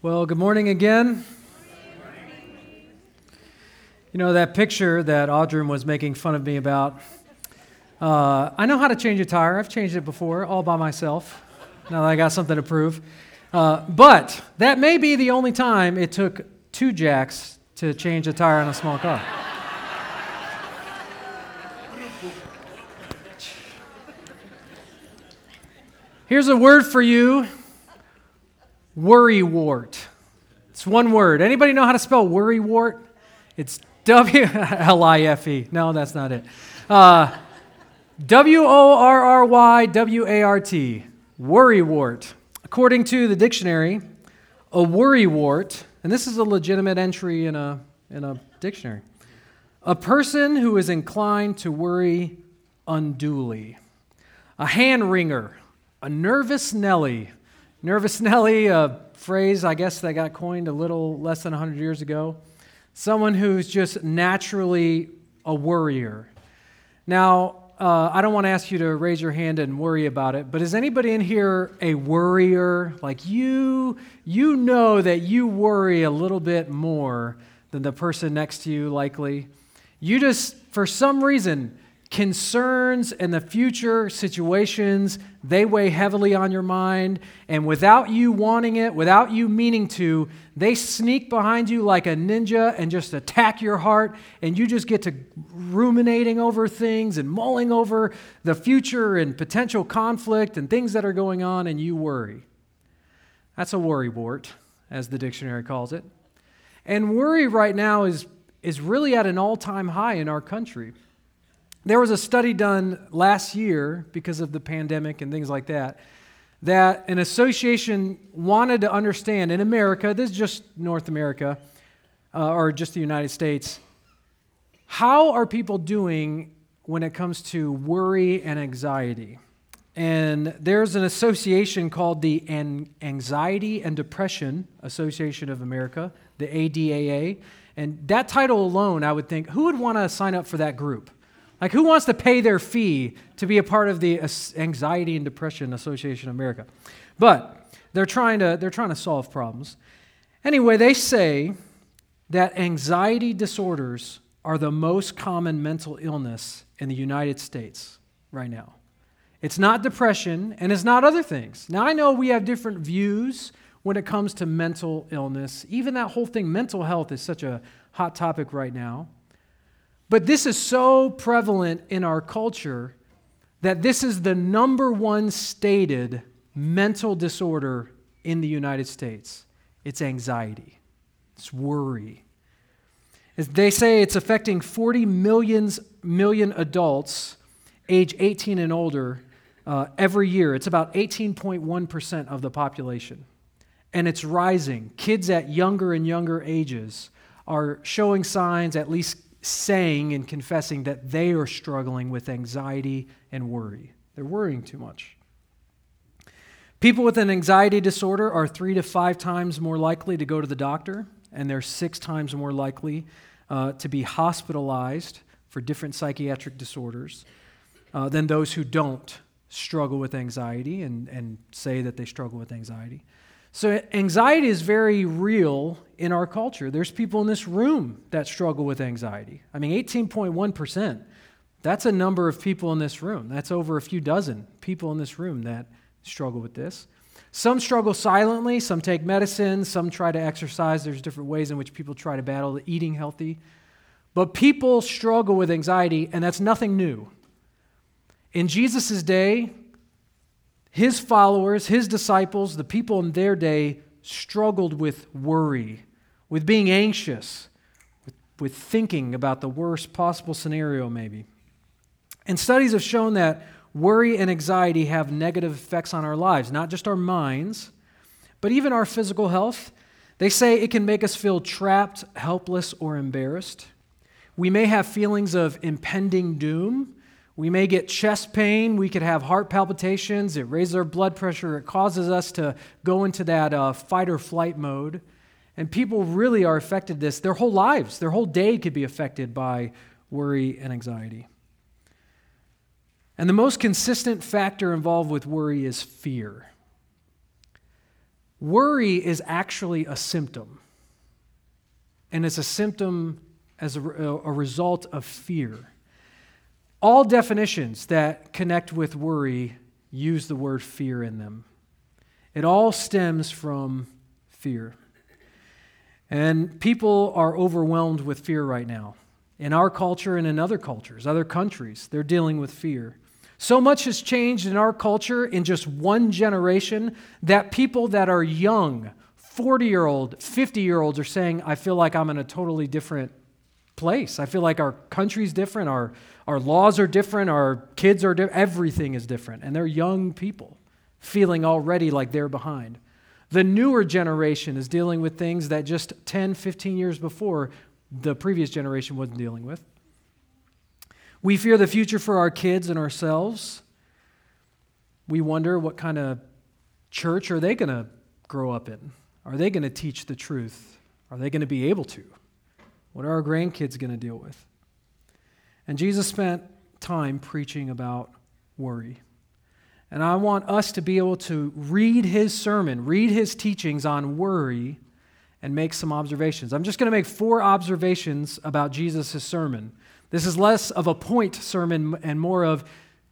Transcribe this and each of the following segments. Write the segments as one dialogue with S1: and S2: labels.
S1: Well, good morning again. You know, that picture that Audrey was making fun of me about, uh, I know how to change a tire. I've changed it before, all by myself, now that I got something to prove. Uh, but that may be the only time it took two jacks to change a tire on a small car. Here's a word for you worrywart. It's one word. Anybody know how to spell worrywart? It's W L I F E. No, that's not it. Uh, w O R R Y W A R T. Worrywart. According to the dictionary, a worrywart, and this is a legitimate entry in a, in a dictionary, a person who is inclined to worry unduly, a hand wringer, a nervous Nelly, Nervous Nelly, a phrase I guess that got coined a little less than 100 years ago. Someone who's just naturally a worrier. Now, uh, I don't want to ask you to raise your hand and worry about it, but is anybody in here a worrier? Like you, you know that you worry a little bit more than the person next to you, likely. You just, for some reason, concerns and the future situations, they weigh heavily on your mind. And without you wanting it, without you meaning to, they sneak behind you like a ninja and just attack your heart. And you just get to ruminating over things and mulling over the future and potential conflict and things that are going on, and you worry. That's a worry wart, as the dictionary calls it. And worry right now is, is really at an all time high in our country. There was a study done last year because of the pandemic and things like that that an association wanted to understand in America, this is just North America uh, or just the United States, how are people doing when it comes to worry and anxiety? And there's an association called the Anxiety and Depression Association of America, the ADAA. And that title alone, I would think, who would want to sign up for that group? Like, who wants to pay their fee to be a part of the Anxiety and Depression Association of America? But they're trying to, they're trying to solve problems. Anyway, they say that anxiety disorders are the most common mental illness in the United States right now. It's not depression and it's not other things. Now, I know we have different views when it comes to mental illness. Even that whole thing, mental health, is such a hot topic right now. But this is so prevalent in our culture that this is the number one stated mental disorder in the United States. It's anxiety, it's worry. They say it's affecting 40 millions, million adults age 18 and older uh, every year. It's about 18.1% of the population. And it's rising. Kids at younger and younger ages are showing signs, at least saying and confessing that they are struggling with anxiety and worry. They're worrying too much. People with an anxiety disorder are three to five times more likely to go to the doctor, and they're six times more likely uh, to be hospitalized for different psychiatric disorders uh, than those who don't struggle with anxiety and, and say that they struggle with anxiety. So, anxiety is very real in our culture. There's people in this room that struggle with anxiety. I mean, 18.1%. That's a number of people in this room. That's over a few dozen people in this room that struggle with this. Some struggle silently, some take medicine, some try to exercise. There's different ways in which people try to battle eating healthy. But people struggle with anxiety, and that's nothing new. In Jesus' day, his followers, his disciples, the people in their day struggled with worry, with being anxious, with, with thinking about the worst possible scenario, maybe. And studies have shown that worry and anxiety have negative effects on our lives, not just our minds, but even our physical health. They say it can make us feel trapped, helpless, or embarrassed. We may have feelings of impending doom we may get chest pain. We could have heart palpitations. It raises our blood pressure. It causes us to go into that uh, fight or flight mode. And people really are affected this. Their whole lives, their whole day could be affected by worry and anxiety. And the most consistent factor involved with worry is fear. Worry is actually a symptom, and it's a symptom as a, a result of fear. All definitions that connect with worry use the word fear in them. It all stems from fear. And people are overwhelmed with fear right now. In our culture and in other cultures, other countries, they're dealing with fear. So much has changed in our culture in just one generation that people that are young, 40 year old, 50 year olds, are saying, I feel like I'm in a totally different place. I feel like our country's different, our, our laws are different, our kids are different, everything is different. And they're young people feeling already like they're behind. The newer generation is dealing with things that just 10, 15 years before the previous generation wasn't dealing with. We fear the future for our kids and ourselves. We wonder what kind of church are they going to grow up in? Are they going to teach the truth? Are they going to be able to? What are our grandkids going to deal with? And Jesus spent time preaching about worry. And I want us to be able to read his sermon, read his teachings on worry, and make some observations. I'm just going to make four observations about Jesus' sermon. This is less of a point sermon and more of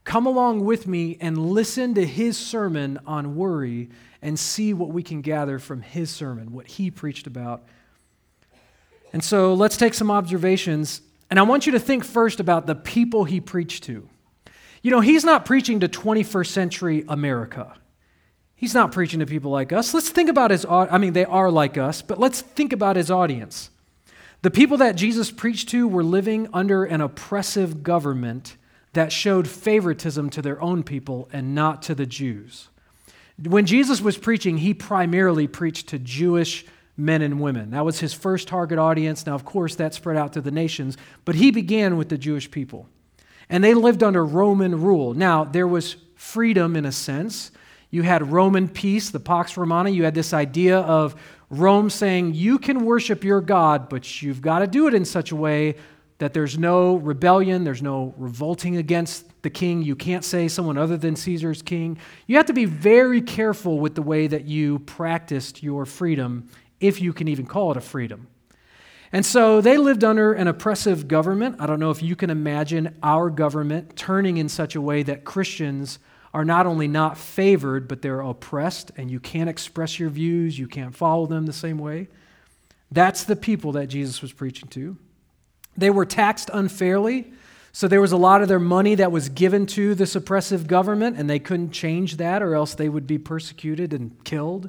S1: come along with me and listen to his sermon on worry and see what we can gather from his sermon, what he preached about. And so let's take some observations. And I want you to think first about the people he preached to. You know, he's not preaching to 21st century America. He's not preaching to people like us. Let's think about his I mean they are like us, but let's think about his audience. The people that Jesus preached to were living under an oppressive government that showed favoritism to their own people and not to the Jews. When Jesus was preaching, he primarily preached to Jewish men and women. That was his first target audience. Now, of course, that spread out to the nations, but he began with the Jewish people and they lived under Roman rule. Now, there was freedom in a sense. You had Roman peace, the Pax Romana. You had this idea of Rome saying, you can worship your God, but you've got to do it in such a way that there's no rebellion, there's no revolting against the king. You can't say someone other than Caesar's king. You have to be very careful with the way that you practiced your freedom, if you can even call it a freedom. And so they lived under an oppressive government. I don't know if you can imagine our government turning in such a way that Christians are not only not favored, but they're oppressed, and you can't express your views, you can't follow them the same way. That's the people that Jesus was preaching to. They were taxed unfairly, so there was a lot of their money that was given to this oppressive government, and they couldn't change that, or else they would be persecuted and killed.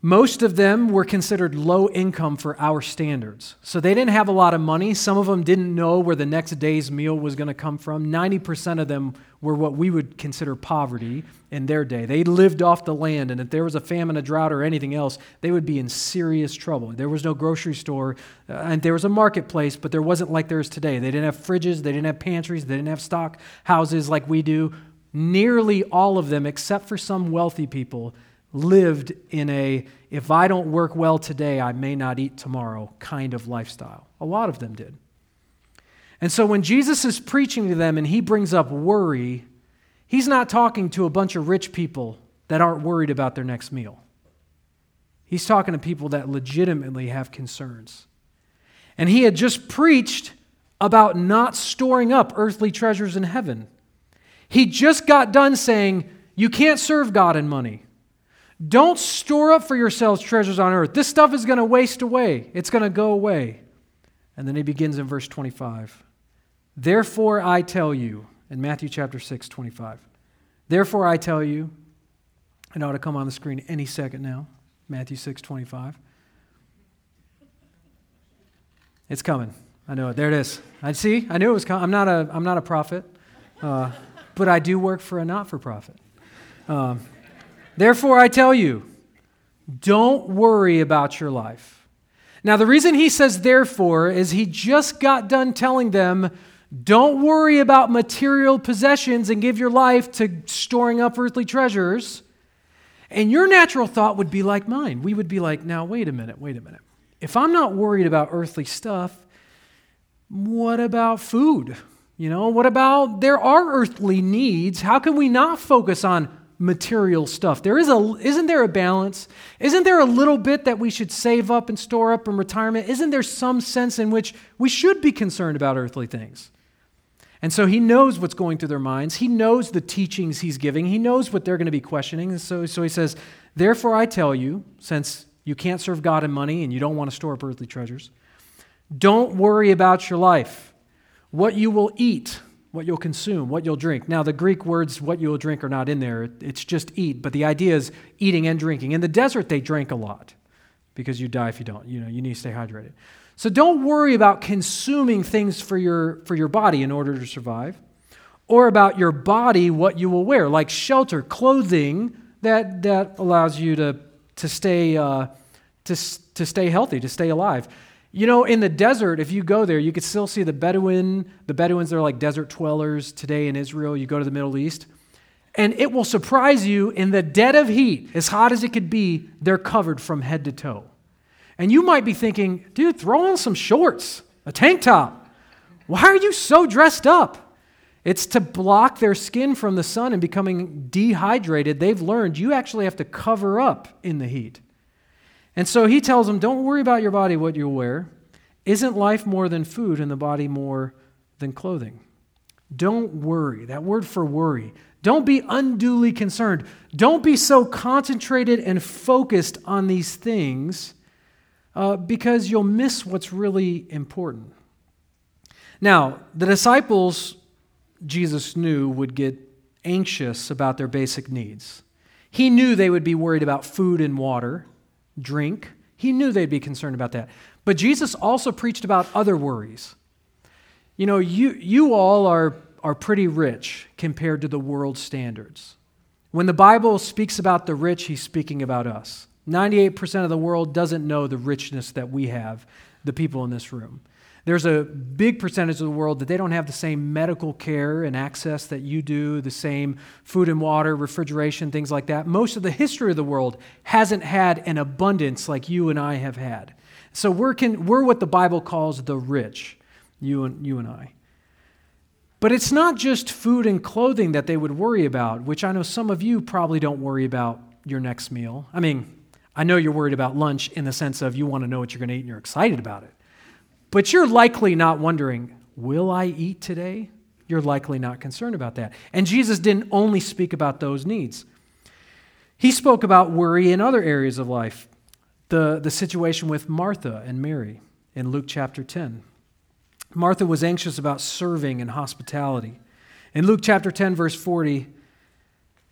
S1: Most of them were considered low income for our standards. So they didn't have a lot of money. Some of them didn't know where the next day's meal was going to come from. 90% of them were what we would consider poverty in their day. They lived off the land, and if there was a famine, a drought, or anything else, they would be in serious trouble. There was no grocery store, uh, and there was a marketplace, but there wasn't like there is today. They didn't have fridges, they didn't have pantries, they didn't have stock houses like we do. Nearly all of them, except for some wealthy people, lived in a if I don't work well today, I may not eat tomorrow kind of lifestyle. A lot of them did. And so when Jesus is preaching to them and he brings up worry, he's not talking to a bunch of rich people that aren't worried about their next meal. He's talking to people that legitimately have concerns. And he had just preached about not storing up earthly treasures in heaven. He just got done saying, You can't serve God in money. Don't store up for yourselves treasures on earth. This stuff is going to waste away, it's going to go away. And then he begins in verse 25. Therefore, I tell you, in Matthew chapter 6, 25. Therefore, I tell you, it ought to come on the screen any second now. Matthew 6, 25. It's coming. I know it. There it is. I see. I knew it was coming. I'm not a, I'm not a prophet, uh, but I do work for a not for profit. Um, Therefore, I tell you, don't worry about your life. Now, the reason he says therefore is he just got done telling them, don't worry about material possessions and give your life to storing up earthly treasures. And your natural thought would be like mine. We would be like, now, wait a minute, wait a minute. If I'm not worried about earthly stuff, what about food? You know, what about there are earthly needs? How can we not focus on material stuff. There is a isn't there a balance? Isn't there a little bit that we should save up and store up in retirement? Isn't there some sense in which we should be concerned about earthly things? And so he knows what's going through their minds. He knows the teachings he's giving. He knows what they're going to be questioning. And so, so he says, Therefore I tell you, since you can't serve God and money and you don't want to store up earthly treasures, don't worry about your life, what you will eat, what you'll consume, what you'll drink. Now, the Greek words, what you'll drink, are not in there. It's just eat, but the idea is eating and drinking. In the desert, they drank a lot because you die if you don't. You know, you need to stay hydrated. So don't worry about consuming things for your, for your body in order to survive, or about your body, what you will wear, like shelter, clothing that, that allows you to, to, stay, uh, to, to stay healthy, to stay alive. You know, in the desert, if you go there, you can still see the Bedouin. The Bedouins are like desert dwellers today in Israel. You go to the Middle East, and it will surprise you in the dead of heat, as hot as it could be, they're covered from head to toe. And you might be thinking, dude, throw on some shorts, a tank top. Why are you so dressed up? It's to block their skin from the sun and becoming dehydrated. They've learned you actually have to cover up in the heat. And so he tells them, don't worry about your body, what you'll wear. Isn't life more than food and the body more than clothing? Don't worry. That word for worry. Don't be unduly concerned. Don't be so concentrated and focused on these things uh, because you'll miss what's really important. Now, the disciples, Jesus knew, would get anxious about their basic needs. He knew they would be worried about food and water, drink. He knew they'd be concerned about that. But Jesus also preached about other worries. You know, you, you all are, are pretty rich compared to the world's standards. When the Bible speaks about the rich, he's speaking about us. 98% of the world doesn't know the richness that we have, the people in this room. There's a big percentage of the world that they don't have the same medical care and access that you do, the same food and water, refrigeration, things like that. Most of the history of the world hasn't had an abundance like you and I have had. So we're, can, we're what the Bible calls the rich, you and, you and I. But it's not just food and clothing that they would worry about, which I know some of you probably don't worry about your next meal. I mean, I know you're worried about lunch in the sense of you want to know what you're going to eat and you're excited about it. But you're likely not wondering, will I eat today? You're likely not concerned about that. And Jesus didn't only speak about those needs, he spoke about worry in other areas of life. The, the situation with Martha and Mary in Luke chapter 10. Martha was anxious about serving and hospitality. In Luke chapter 10, verse 40,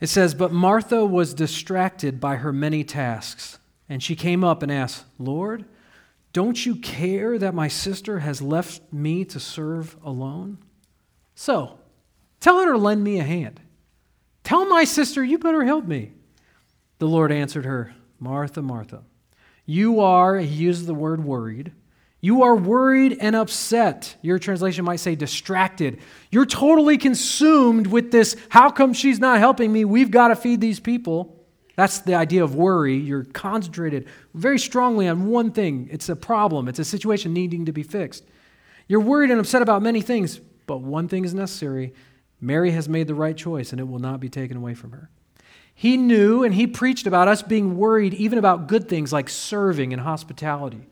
S1: it says, But Martha was distracted by her many tasks, and she came up and asked, Lord, don't you care that my sister has left me to serve alone? So, tell her to lend me a hand. Tell my sister, you better help me. The Lord answered her, Martha, Martha, you are, he uses the word worried you are worried and upset. Your translation might say distracted. You're totally consumed with this how come she's not helping me? We've got to feed these people. That's the idea of worry. You're concentrated very strongly on one thing. It's a problem, it's a situation needing to be fixed. You're worried and upset about many things, but one thing is necessary. Mary has made the right choice, and it will not be taken away from her. He knew and he preached about us being worried even about good things like serving and hospitality.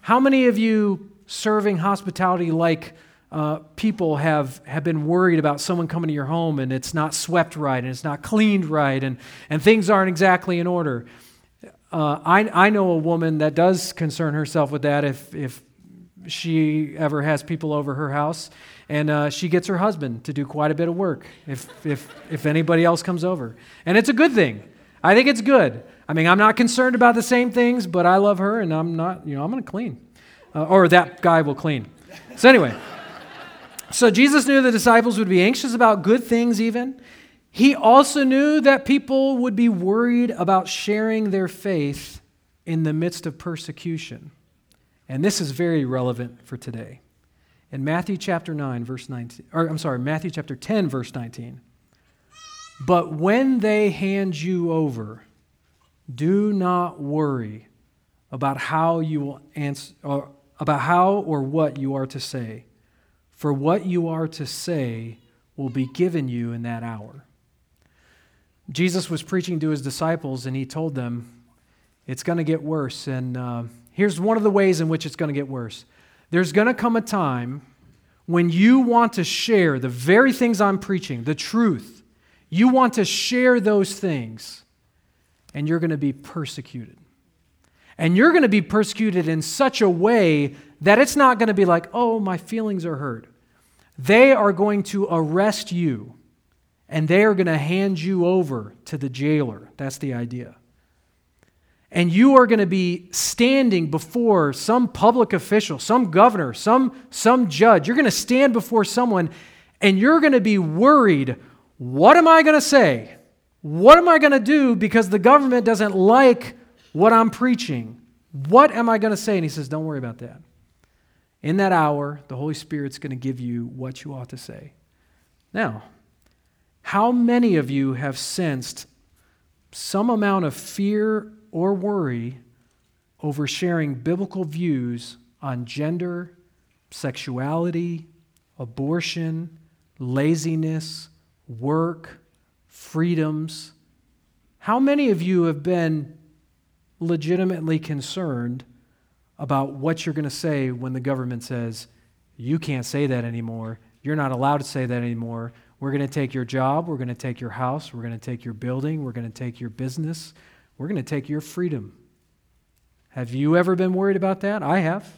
S1: How many of you serving hospitality like uh, people have, have been worried about someone coming to your home and it's not swept right and it's not cleaned right and, and things aren't exactly in order? Uh, I, I know a woman that does concern herself with that if, if she ever has people over her house. And uh, she gets her husband to do quite a bit of work if, if, if anybody else comes over. And it's a good thing. I think it's good. I mean, I'm not concerned about the same things, but I love her and I'm not, you know, I'm going to clean. Uh, or that guy will clean. So, anyway, so Jesus knew the disciples would be anxious about good things, even. He also knew that people would be worried about sharing their faith in the midst of persecution. And this is very relevant for today. In Matthew chapter 9, verse 19, or I'm sorry, Matthew chapter 10, verse 19. But when they hand you over, do not worry about how you will answer, or about how or what you are to say, for what you are to say will be given you in that hour. Jesus was preaching to his disciples, and he told them, It's going to get worse. And uh, here's one of the ways in which it's going to get worse. There's going to come a time when you want to share the very things I'm preaching, the truth, you want to share those things, and you're going to be persecuted. And you're going to be persecuted in such a way that it's not going to be like, oh, my feelings are hurt. They are going to arrest you and they are going to hand you over to the jailer. That's the idea. And you are going to be standing before some public official, some governor, some, some judge. You're going to stand before someone and you're going to be worried what am I going to say? What am I going to do because the government doesn't like what I'm preaching? What am I going to say? And he says, Don't worry about that. In that hour, the Holy Spirit's going to give you what you ought to say. Now, how many of you have sensed some amount of fear or worry over sharing biblical views on gender, sexuality, abortion, laziness, work, freedoms? How many of you have been legitimately concerned about what you're going to say when the government says, you can't say that anymore. You're not allowed to say that anymore. We're going to take your job. We're going to take your house. We're going to take your building. We're going to take your business. We're going to take your freedom. Have you ever been worried about that? I have.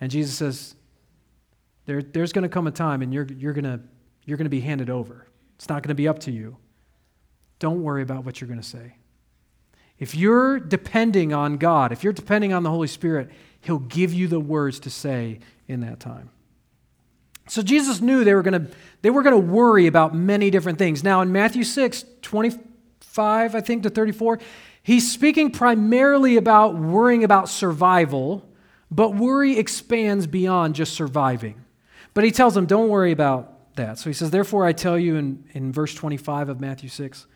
S1: And Jesus says, there, there's going to come a time and you're, you're going you're going to be handed over. It's not going to be up to you. Don't worry about what you're going to say. If you're depending on God, if you're depending on the Holy Spirit, He'll give you the words to say in that time. So Jesus knew they were going to they were going to worry about many different things. Now in Matthew 6, 25, I think to 34, he's speaking primarily about worrying about survival, but worry expands beyond just surviving. But he tells them, don't worry about that. So he says, Therefore I tell you in, in verse 25 of Matthew 6,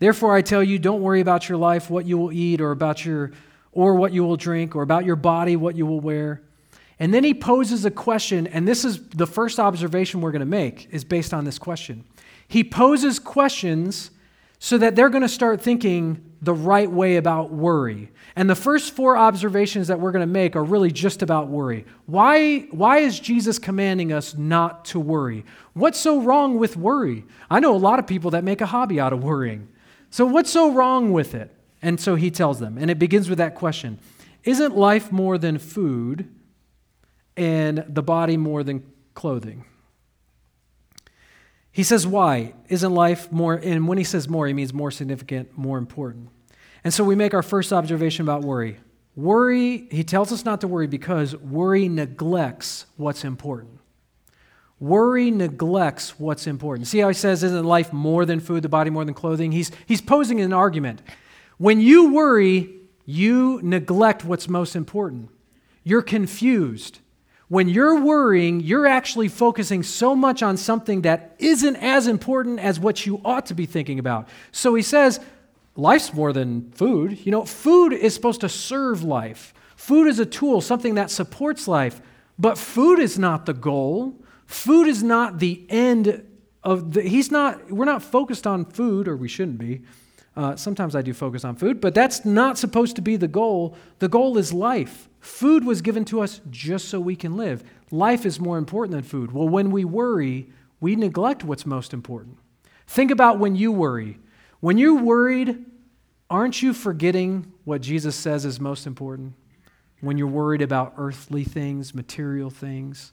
S1: Therefore I tell you, don't worry about your life, what you will eat, or about your or what you will drink, or about your body, what you will wear. And then he poses a question, and this is the first observation we're going to make is based on this question. He poses questions so that they're going to start thinking the right way about worry. And the first four observations that we're going to make are really just about worry. Why, why is Jesus commanding us not to worry? What's so wrong with worry? I know a lot of people that make a hobby out of worrying. So, what's so wrong with it? And so he tells them, and it begins with that question Isn't life more than food and the body more than clothing? He says, Why? Isn't life more, and when he says more, he means more significant, more important. And so we make our first observation about worry. Worry, he tells us not to worry because worry neglects what's important. Worry neglects what's important. See how he says, isn't life more than food, the body more than clothing? He's, he's posing an argument. When you worry, you neglect what's most important. You're confused. When you're worrying, you're actually focusing so much on something that isn't as important as what you ought to be thinking about. So he says, life's more than food. You know, food is supposed to serve life. Food is a tool, something that supports life. But food is not the goal. Food is not the end of the, he's not, we're not focused on food, or we shouldn't be. Uh, sometimes I do focus on food, but that's not supposed to be the goal. The goal is life. Food was given to us just so we can live. Life is more important than food. Well, when we worry, we neglect what's most important. Think about when you worry. When you're worried, aren't you forgetting what Jesus says is most important? When you're worried about earthly things, material things,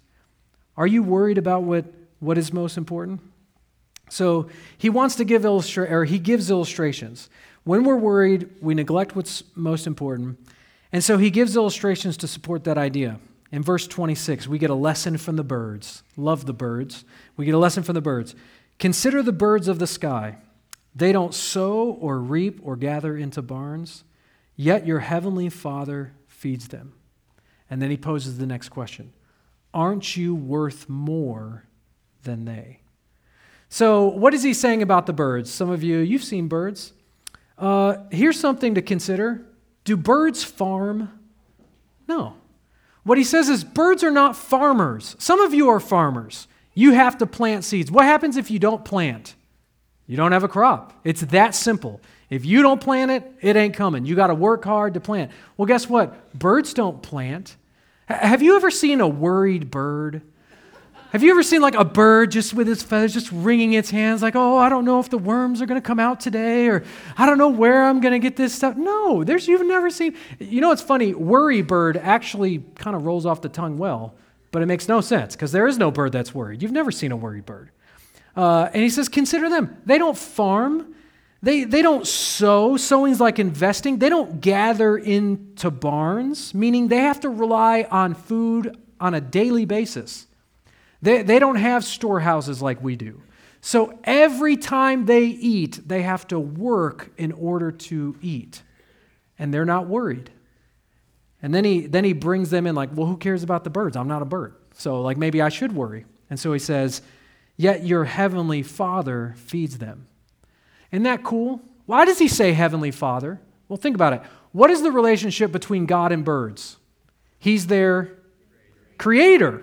S1: are you worried about what, what is most important? So he wants to give illustra- or he gives illustrations. When we're worried, we neglect what's most important. And so he gives illustrations to support that idea. In verse 26, we get a lesson from the birds. Love the birds. We get a lesson from the birds. Consider the birds of the sky. They don't sow or reap or gather into barns, yet your heavenly Father feeds them. And then he poses the next question Aren't you worth more than they? So, what is he saying about the birds? Some of you, you've seen birds. Uh, here's something to consider Do birds farm? No. What he says is birds are not farmers. Some of you are farmers. You have to plant seeds. What happens if you don't plant? You don't have a crop. It's that simple. If you don't plant it, it ain't coming. You got to work hard to plant. Well, guess what? Birds don't plant. Have you ever seen a worried bird? Have you ever seen like a bird just with its feathers just wringing its hands, like, oh, I don't know if the worms are going to come out today, or I don't know where I'm going to get this stuff? No, there's you've never seen. You know, it's funny. Worry bird actually kind of rolls off the tongue well, but it makes no sense because there is no bird that's worried. You've never seen a worried bird. Uh, and he says, consider them. They don't farm. They, they don't sow. Sowing's like investing. They don't gather into barns, meaning they have to rely on food on a daily basis. They, they don't have storehouses like we do. So every time they eat, they have to work in order to eat. And they're not worried. And then he, then he brings them in, like, well, who cares about the birds? I'm not a bird. So, like, maybe I should worry. And so he says, Yet your heavenly Father feeds them. Isn't that cool? Why does he say heavenly Father? Well, think about it. What is the relationship between God and birds? He's their creator.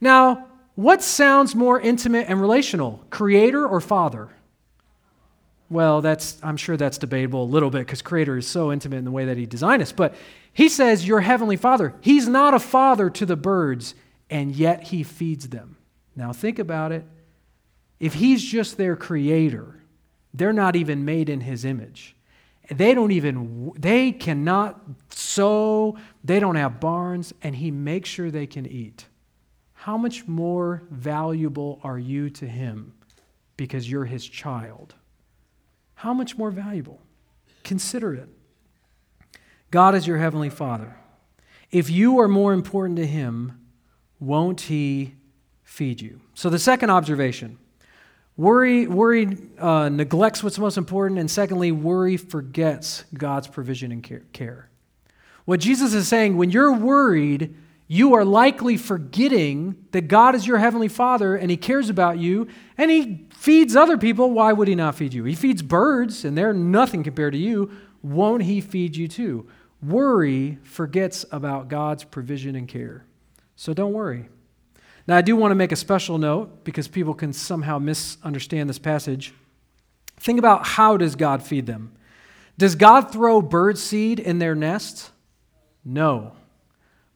S1: Now, what sounds more intimate and relational, creator or father? Well, that's I'm sure that's debatable a little bit because creator is so intimate in the way that he designed us. But he says, Your heavenly father. He's not a father to the birds, and yet he feeds them. Now think about it. If he's just their creator, they're not even made in his image. They don't even they cannot sow, they don't have barns, and he makes sure they can eat. How much more valuable are you to him because you're his child? How much more valuable? Consider it. God is your heavenly Father. If you are more important to him, won't he feed you? So, the second observation worry, worry uh, neglects what's most important, and secondly, worry forgets God's provision and care. What Jesus is saying, when you're worried, you are likely forgetting that God is your heavenly Father and He cares about you and He feeds other people. Why would He not feed you? He feeds birds and they're nothing compared to you. Won't He feed you too? Worry forgets about God's provision and care. So don't worry. Now, I do want to make a special note because people can somehow misunderstand this passage. Think about how does God feed them? Does God throw bird seed in their nests? No.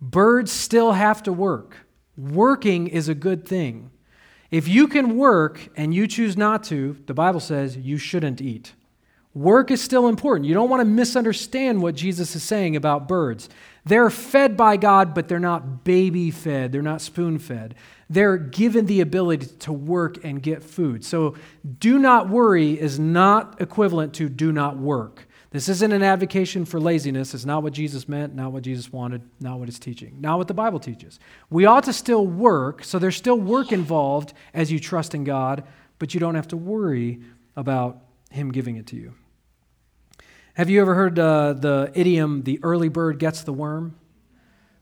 S1: Birds still have to work. Working is a good thing. If you can work and you choose not to, the Bible says you shouldn't eat. Work is still important. You don't want to misunderstand what Jesus is saying about birds. They're fed by God, but they're not baby fed, they're not spoon fed. They're given the ability to work and get food. So, do not worry is not equivalent to do not work. This isn't an advocacy for laziness. It's not what Jesus meant, not what Jesus wanted, not what it's teaching, not what the Bible teaches. We ought to still work, so there's still work involved as you trust in God, but you don't have to worry about Him giving it to you. Have you ever heard uh, the idiom, the early bird gets the worm?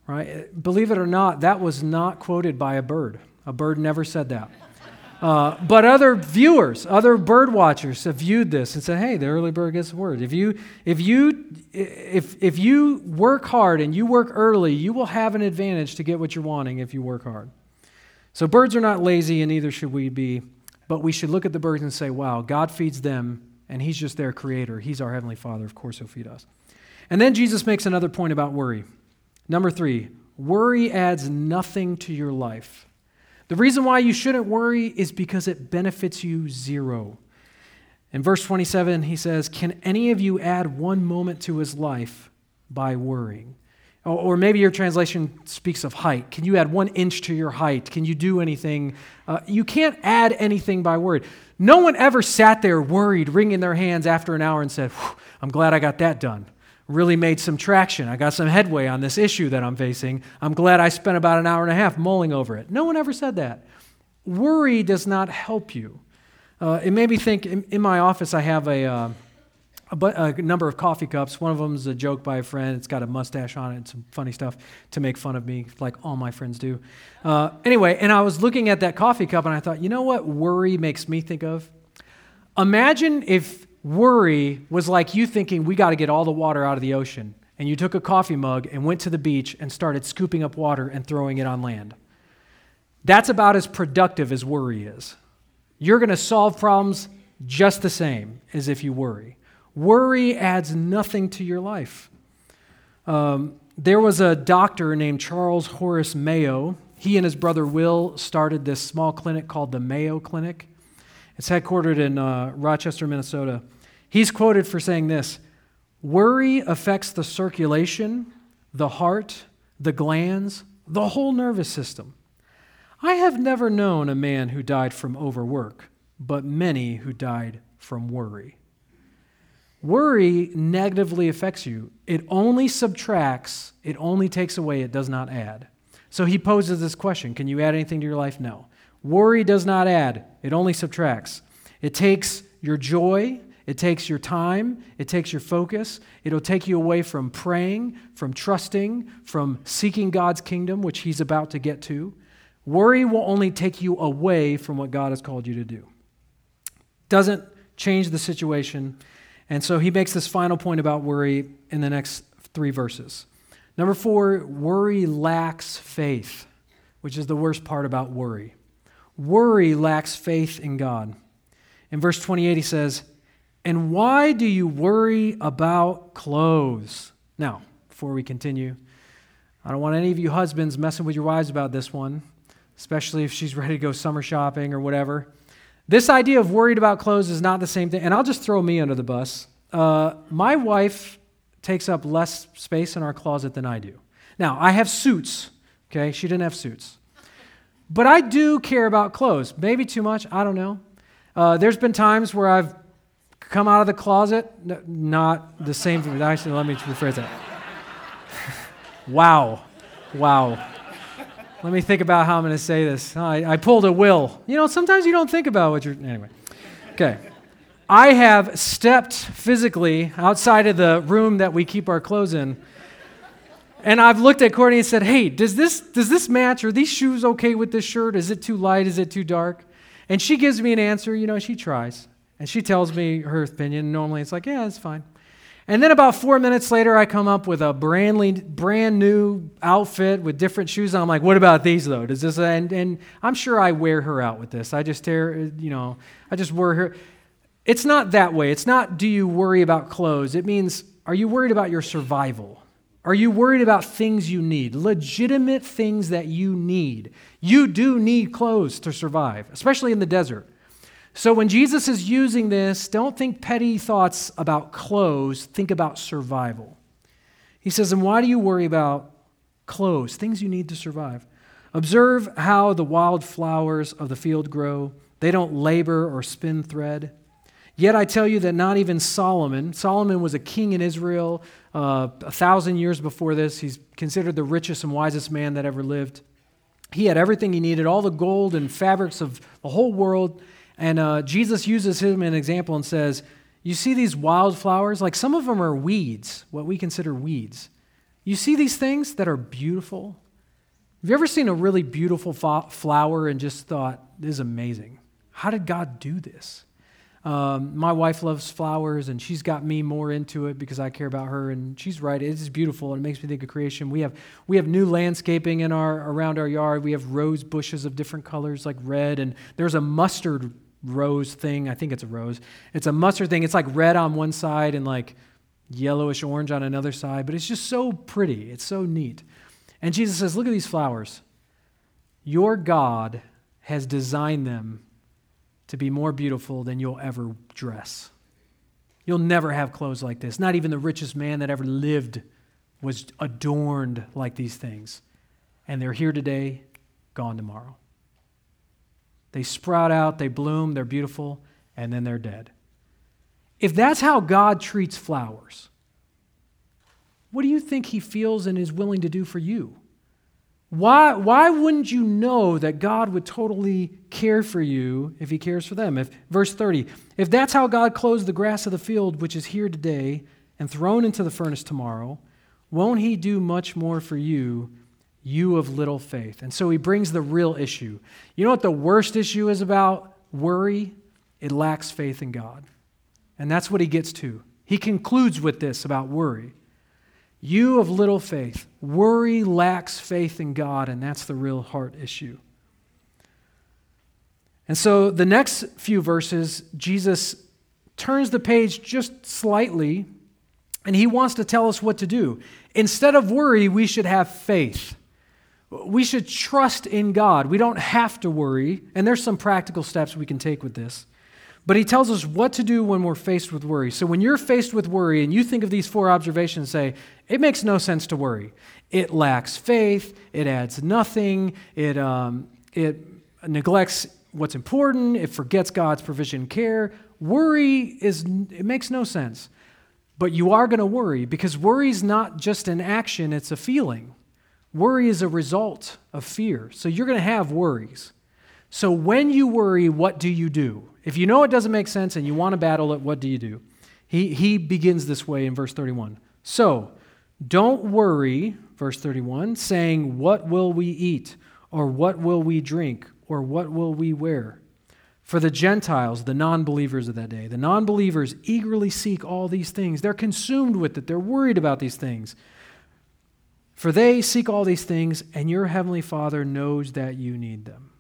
S1: Right? Believe it or not, that was not quoted by a bird. A bird never said that. Uh, but other viewers, other bird watchers have viewed this and said, hey, the early bird gets the word. If you, if, you, if, if you work hard and you work early, you will have an advantage to get what you're wanting if you work hard. So birds are not lazy, and neither should we be. But we should look at the birds and say, wow, God feeds them, and He's just their creator. He's our Heavenly Father. Of course, He'll feed us. And then Jesus makes another point about worry. Number three, worry adds nothing to your life. The reason why you shouldn't worry is because it benefits you zero. In verse 27, he says, Can any of you add one moment to his life by worrying? Or maybe your translation speaks of height. Can you add one inch to your height? Can you do anything? Uh, you can't add anything by word. No one ever sat there worried, wringing their hands after an hour and said, I'm glad I got that done really made some traction. I got some headway on this issue that I'm facing. I'm glad I spent about an hour and a half mulling over it. No one ever said that. Worry does not help you. Uh, it made me think in, in my office, I have a, uh, a, a, number of coffee cups. One of them is a joke by a friend. It's got a mustache on it and some funny stuff to make fun of me, like all my friends do. Uh, anyway, and I was looking at that coffee cup and I thought, you know what worry makes me think of? Imagine if Worry was like you thinking, we got to get all the water out of the ocean. And you took a coffee mug and went to the beach and started scooping up water and throwing it on land. That's about as productive as worry is. You're going to solve problems just the same as if you worry. Worry adds nothing to your life. Um, there was a doctor named Charles Horace Mayo. He and his brother Will started this small clinic called the Mayo Clinic. It's headquartered in uh, Rochester, Minnesota. He's quoted for saying this Worry affects the circulation, the heart, the glands, the whole nervous system. I have never known a man who died from overwork, but many who died from worry. Worry negatively affects you. It only subtracts, it only takes away, it does not add. So he poses this question Can you add anything to your life? No. Worry does not add, it only subtracts. It takes your joy, it takes your time, it takes your focus. It'll take you away from praying, from trusting, from seeking God's kingdom, which He's about to get to. Worry will only take you away from what God has called you to do. Doesn't change the situation. And so he makes this final point about worry in the next three verses. Number four, worry lacks faith, which is the worst part about worry. Worry lacks faith in God. In verse 28, he says, And why do you worry about clothes? Now, before we continue, I don't want any of you husbands messing with your wives about this one, especially if she's ready to go summer shopping or whatever. This idea of worried about clothes is not the same thing. And I'll just throw me under the bus. Uh, my wife takes up less space in our closet than I do. Now, I have suits, okay? She didn't have suits. But I do care about clothes. Maybe too much, I don't know. Uh, there's been times where I've come out of the closet, not the same thing. Actually, let me rephrase that. wow. Wow. Let me think about how I'm going to say this. I, I pulled a will. You know, sometimes you don't think about what you're. Anyway. Okay. I have stepped physically outside of the room that we keep our clothes in. And I've looked at Courtney and said, Hey, does this, does this match? Are these shoes okay with this shirt? Is it too light? Is it too dark? And she gives me an answer. You know, she tries. And she tells me her opinion. Normally it's like, Yeah, it's fine. And then about four minutes later, I come up with a brand, brand new outfit with different shoes. I'm like, what about these though? Does this? And, and I'm sure I wear her out with this. I just tear, you know, I just wear her. It's not that way. It's not do you worry about clothes. It means are you worried about your survival? Are you worried about things you need, legitimate things that you need? You do need clothes to survive, especially in the desert. So when Jesus is using this, don't think petty thoughts about clothes, think about survival. He says, And why do you worry about clothes, things you need to survive? Observe how the wild flowers of the field grow. They don't labor or spin thread. Yet I tell you that not even Solomon, Solomon was a king in Israel uh, a thousand years before this. He's considered the richest and wisest man that ever lived. He had everything he needed, all the gold and fabrics of the whole world. And uh, Jesus uses him as an example and says, You see these wildflowers? Like some of them are weeds, what we consider weeds. You see these things that are beautiful? Have you ever seen a really beautiful flower and just thought, This is amazing? How did God do this? Um, my wife loves flowers, and she's got me more into it because I care about her. And she's right; it is beautiful, and it makes me think of creation. We have we have new landscaping in our around our yard. We have rose bushes of different colors, like red, and there's a mustard rose thing. I think it's a rose. It's a mustard thing. It's like red on one side and like yellowish orange on another side, but it's just so pretty. It's so neat. And Jesus says, "Look at these flowers. Your God has designed them." to be more beautiful than you'll ever dress. You'll never have clothes like this. Not even the richest man that ever lived was adorned like these things. And they're here today, gone tomorrow. They sprout out, they bloom, they're beautiful, and then they're dead. If that's how God treats flowers, what do you think he feels and is willing to do for you? Why, why wouldn't you know that God would totally care for you if he cares for them? If, verse 30, if that's how God clothes the grass of the field, which is here today and thrown into the furnace tomorrow, won't he do much more for you, you of little faith? And so he brings the real issue. You know what the worst issue is about worry? It lacks faith in God. And that's what he gets to. He concludes with this about worry. You of little faith. Worry lacks faith in God, and that's the real heart issue. And so the next few verses, Jesus turns the page just slightly, and he wants to tell us what to do. Instead of worry, we should have faith. We should trust in God. We don't have to worry, and there's some practical steps we can take with this. But he tells us what to do when we're faced with worry. So when you're faced with worry and you think of these four observations, say, it makes no sense to worry. It lacks faith, it adds nothing, it, um, it neglects what's important, it forgets God's provision care. Worry is, it makes no sense. But you are going to worry because worry is not just an action, it's a feeling. Worry is a result of fear. So you're going to have worries. So when you worry, what do you do? If you know it doesn't make sense and you want to battle it, what do you do? He, he begins this way in verse 31. So don't worry, verse 31, saying, What will we eat? Or what will we drink? Or what will we wear? For the Gentiles, the non believers of that day, the non believers eagerly seek all these things. They're consumed with it, they're worried about these things. For they seek all these things, and your heavenly Father knows that you need them.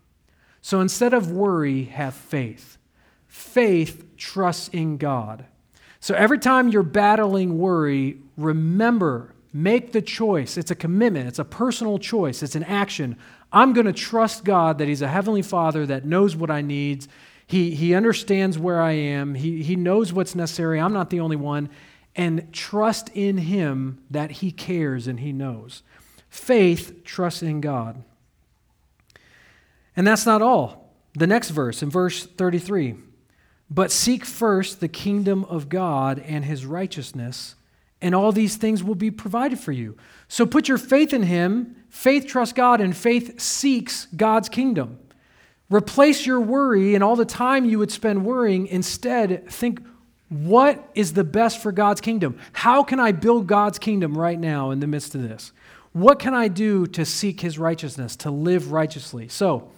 S1: So instead of worry, have faith. Faith trusts in God. So every time you're battling worry, remember, make the choice. It's a commitment, it's a personal choice, it's an action. I'm going to trust God that He's a heavenly Father that knows what I need. He, he understands where I am, he, he knows what's necessary. I'm not the only one and trust in Him that He cares and He knows. Faith trusts in God. And that's not all. The next verse, in verse 33 But seek first the kingdom of God and His righteousness, and all these things will be provided for you. So put your faith in Him. Faith trusts God, and faith seeks God's kingdom. Replace your worry and all the time you would spend worrying. Instead, think what is the best for God's kingdom? How can I build God's kingdom right now in the midst of this? What can I do to seek his righteousness, to live righteously? So,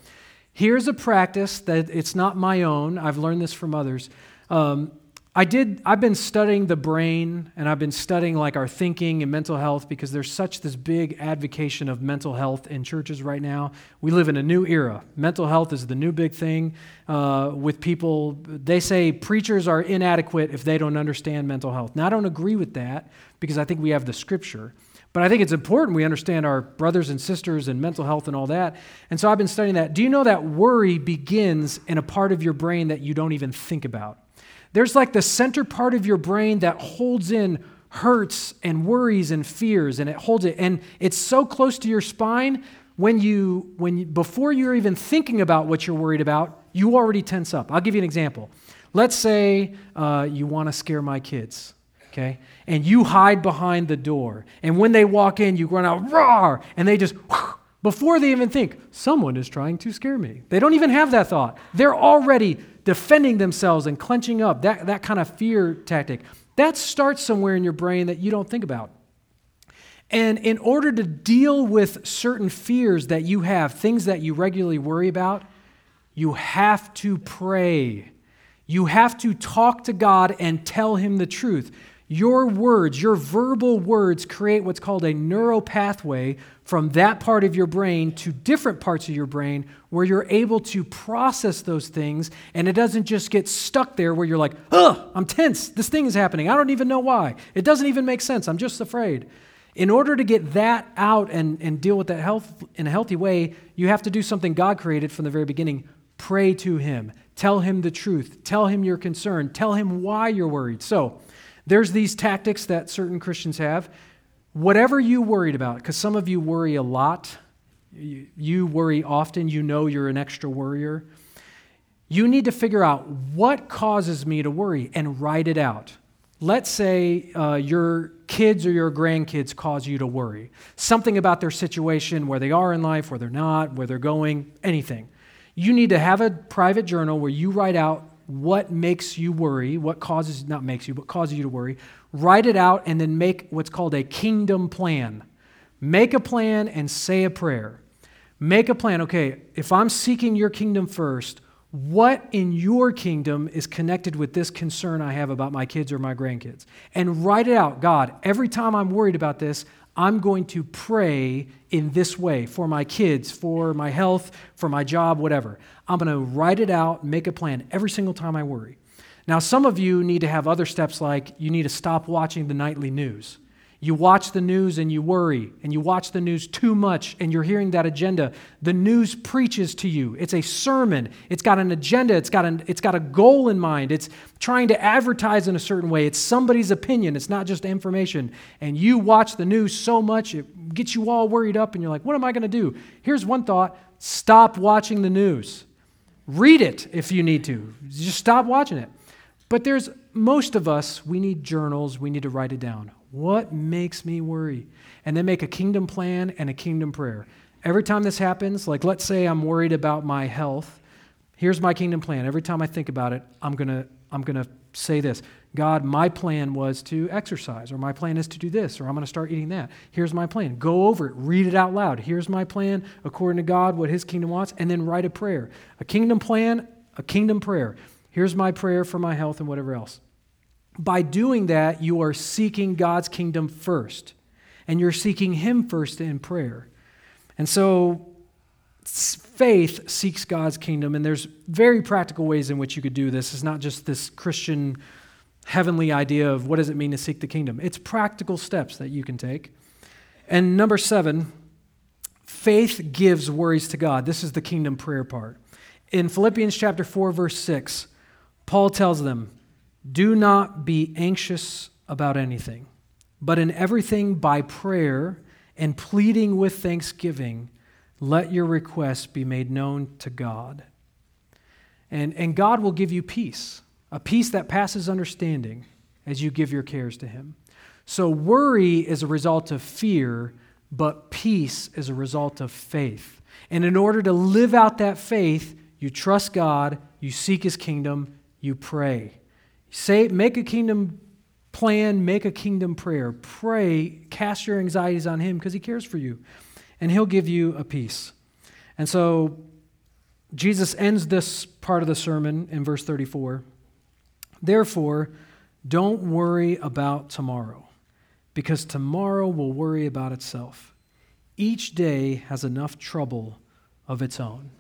S1: here's a practice that it's not my own. I've learned this from others. Um, I did, I've been studying the brain and I've been studying like our thinking and mental health because there's such this big advocacy of mental health in churches right now. We live in a new era. Mental health is the new big thing uh, with people. They say preachers are inadequate if they don't understand mental health. Now, I don't agree with that because I think we have the scripture. But I think it's important we understand our brothers and sisters and mental health and all that. And so I've been studying that. Do you know that worry begins in a part of your brain that you don't even think about? There's like the center part of your brain that holds in hurts and worries and fears and it holds it and it's so close to your spine when you when you, before you're even thinking about what you're worried about you already tense up. I'll give you an example. Let's say uh, you want to scare my kids okay? And you hide behind the door and when they walk in you run out roar and they just before they even think someone is trying to scare me they don't even have that thought they're already defending themselves and clenching up, that, that kind of fear tactic, that starts somewhere in your brain that you don't think about. And in order to deal with certain fears that you have, things that you regularly worry about, you have to pray. You have to talk to God and tell Him the truth. Your words, your verbal words, create what's called a neural pathway from that part of your brain to different parts of your brain where you're able to process those things and it doesn't just get stuck there where you're like, ugh, I'm tense. This thing is happening. I don't even know why. It doesn't even make sense. I'm just afraid. In order to get that out and, and deal with that health in a healthy way, you have to do something God created from the very beginning. Pray to Him. Tell Him the truth. Tell Him your concern. Tell Him why you're worried. So, there's these tactics that certain Christians have. Whatever you worried about, because some of you worry a lot, you, worry often, you know you're an extra worrier. You need to figure out what causes me to worry and write it out. Let's say uh, your kids or your grandkids cause you to worry. Something about their situation, where they are in life, where they're not, where they're going, anything. You need to have a private journal where you write out what makes you worry, what causes, not makes you, but causes you to worry. Write it out and then make what's called a kingdom plan. Make a plan and say a prayer. Make a plan. Okay, if I'm seeking your kingdom first, what in your kingdom is connected with this concern I have about my kids or my grandkids? And write it out. God, every time I'm worried about this, I'm going to pray in this way for my kids, for my health, for my job, whatever. I'm going to write it out, make a plan every single time I worry. Now, some of you need to have other steps like you need to stop watching the nightly news. You watch the news and you worry, and you watch the news too much and you're hearing that agenda. The news preaches to you. It's a sermon. It's got an agenda. It's got, an, it's got a goal in mind. It's trying to advertise in a certain way. It's somebody's opinion. It's not just information. And you watch the news so much, it gets you all worried up, and you're like, what am I going to do? Here's one thought stop watching the news. Read it if you need to. Just stop watching it. But there's most of us, we need journals, we need to write it down. What makes me worry? And then make a kingdom plan and a kingdom prayer. Every time this happens, like let's say I'm worried about my health, here's my kingdom plan. Every time I think about it, I'm going to I'm going to say this. God, my plan was to exercise, or my plan is to do this, or I'm going to start eating that. Here's my plan. Go over it, read it out loud. Here's my plan according to God, what His kingdom wants, and then write a prayer. A kingdom plan, a kingdom prayer. Here's my prayer for my health and whatever else. By doing that, you are seeking God's kingdom first, and you're seeking Him first in prayer. And so, faith seeks God's kingdom, and there's very practical ways in which you could do this. It's not just this Christian heavenly idea of what does it mean to seek the kingdom. It's practical steps that you can take. And number seven, faith gives worries to God. This is the kingdom prayer part. In Philippians chapter 4, verse 6, Paul tells them, do not be anxious about anything, but in everything by prayer and pleading with thanksgiving, let your requests be made known to God. And, and God will give you peace, a peace that passes understanding as you give your cares to Him. So, worry is a result of fear, but peace is a result of faith. And in order to live out that faith, you trust God, you seek His kingdom, you pray. Say, make a kingdom plan, make a kingdom prayer. Pray, cast your anxieties on Him because He cares for you, and He'll give you a peace. And so Jesus ends this part of the sermon in verse 34. Therefore, don't worry about tomorrow, because tomorrow will worry about itself. Each day has enough trouble of its own.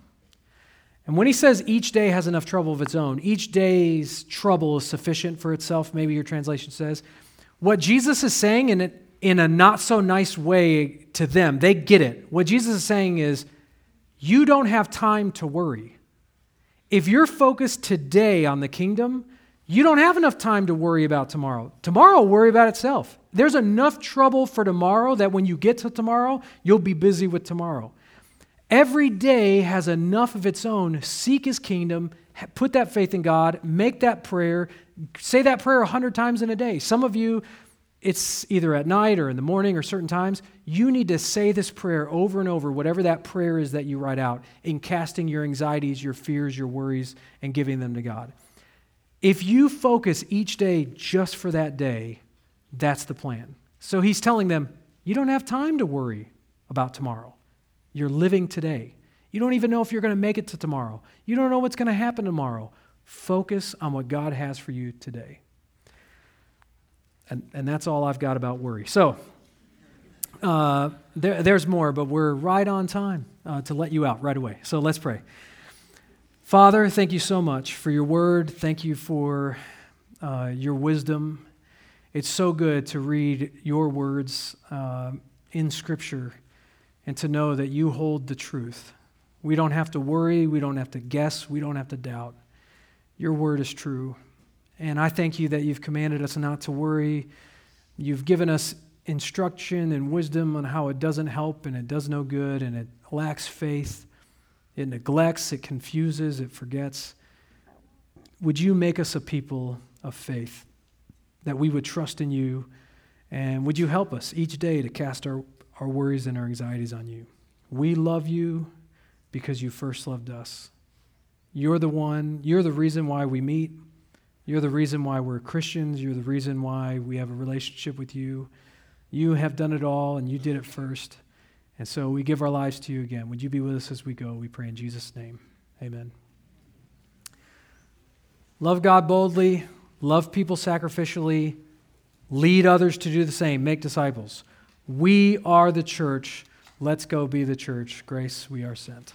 S1: And when he says each day has enough trouble of its own, each day's trouble is sufficient for itself, maybe your translation says, what Jesus is saying in, in a not so nice way to them, they get it. What Jesus is saying is, you don't have time to worry. If you're focused today on the kingdom, you don't have enough time to worry about tomorrow. Tomorrow will worry about itself. There's enough trouble for tomorrow that when you get to tomorrow, you'll be busy with tomorrow. Every day has enough of its own. Seek his kingdom, put that faith in God, make that prayer, say that prayer a hundred times in a day. Some of you, it's either at night or in the morning or certain times. You need to say this prayer over and over, whatever that prayer is that you write out, in casting your anxieties, your fears, your worries, and giving them to God. If you focus each day just for that day, that's the plan. So he's telling them, you don't have time to worry about tomorrow. You're living today. You don't even know if you're going to make it to tomorrow. You don't know what's going to happen tomorrow. Focus on what God has for you today. And, and that's all I've got about worry. So, uh, there, there's more, but we're right on time uh, to let you out right away. So let's pray. Father, thank you so much for your word. Thank you for uh, your wisdom. It's so good to read your words uh, in Scripture and to know that you hold the truth. We don't have to worry, we don't have to guess, we don't have to doubt. Your word is true. And I thank you that you've commanded us not to worry. You've given us instruction and wisdom on how it doesn't help and it does no good and it lacks faith. It neglects, it confuses, it forgets. Would you make us a people of faith that we would trust in you? And would you help us each day to cast our our worries and our anxieties on you. We love you because you first loved us. You're the one, you're the reason why we meet. You're the reason why we're Christians. You're the reason why we have a relationship with you. You have done it all, and you did it first. And so we give our lives to you again. Would you be with us as we go? We pray in Jesus' name. Amen. Love God boldly, love people sacrificially, lead others to do the same, make disciples. We are the church. Let's go be the church. Grace, we are sent.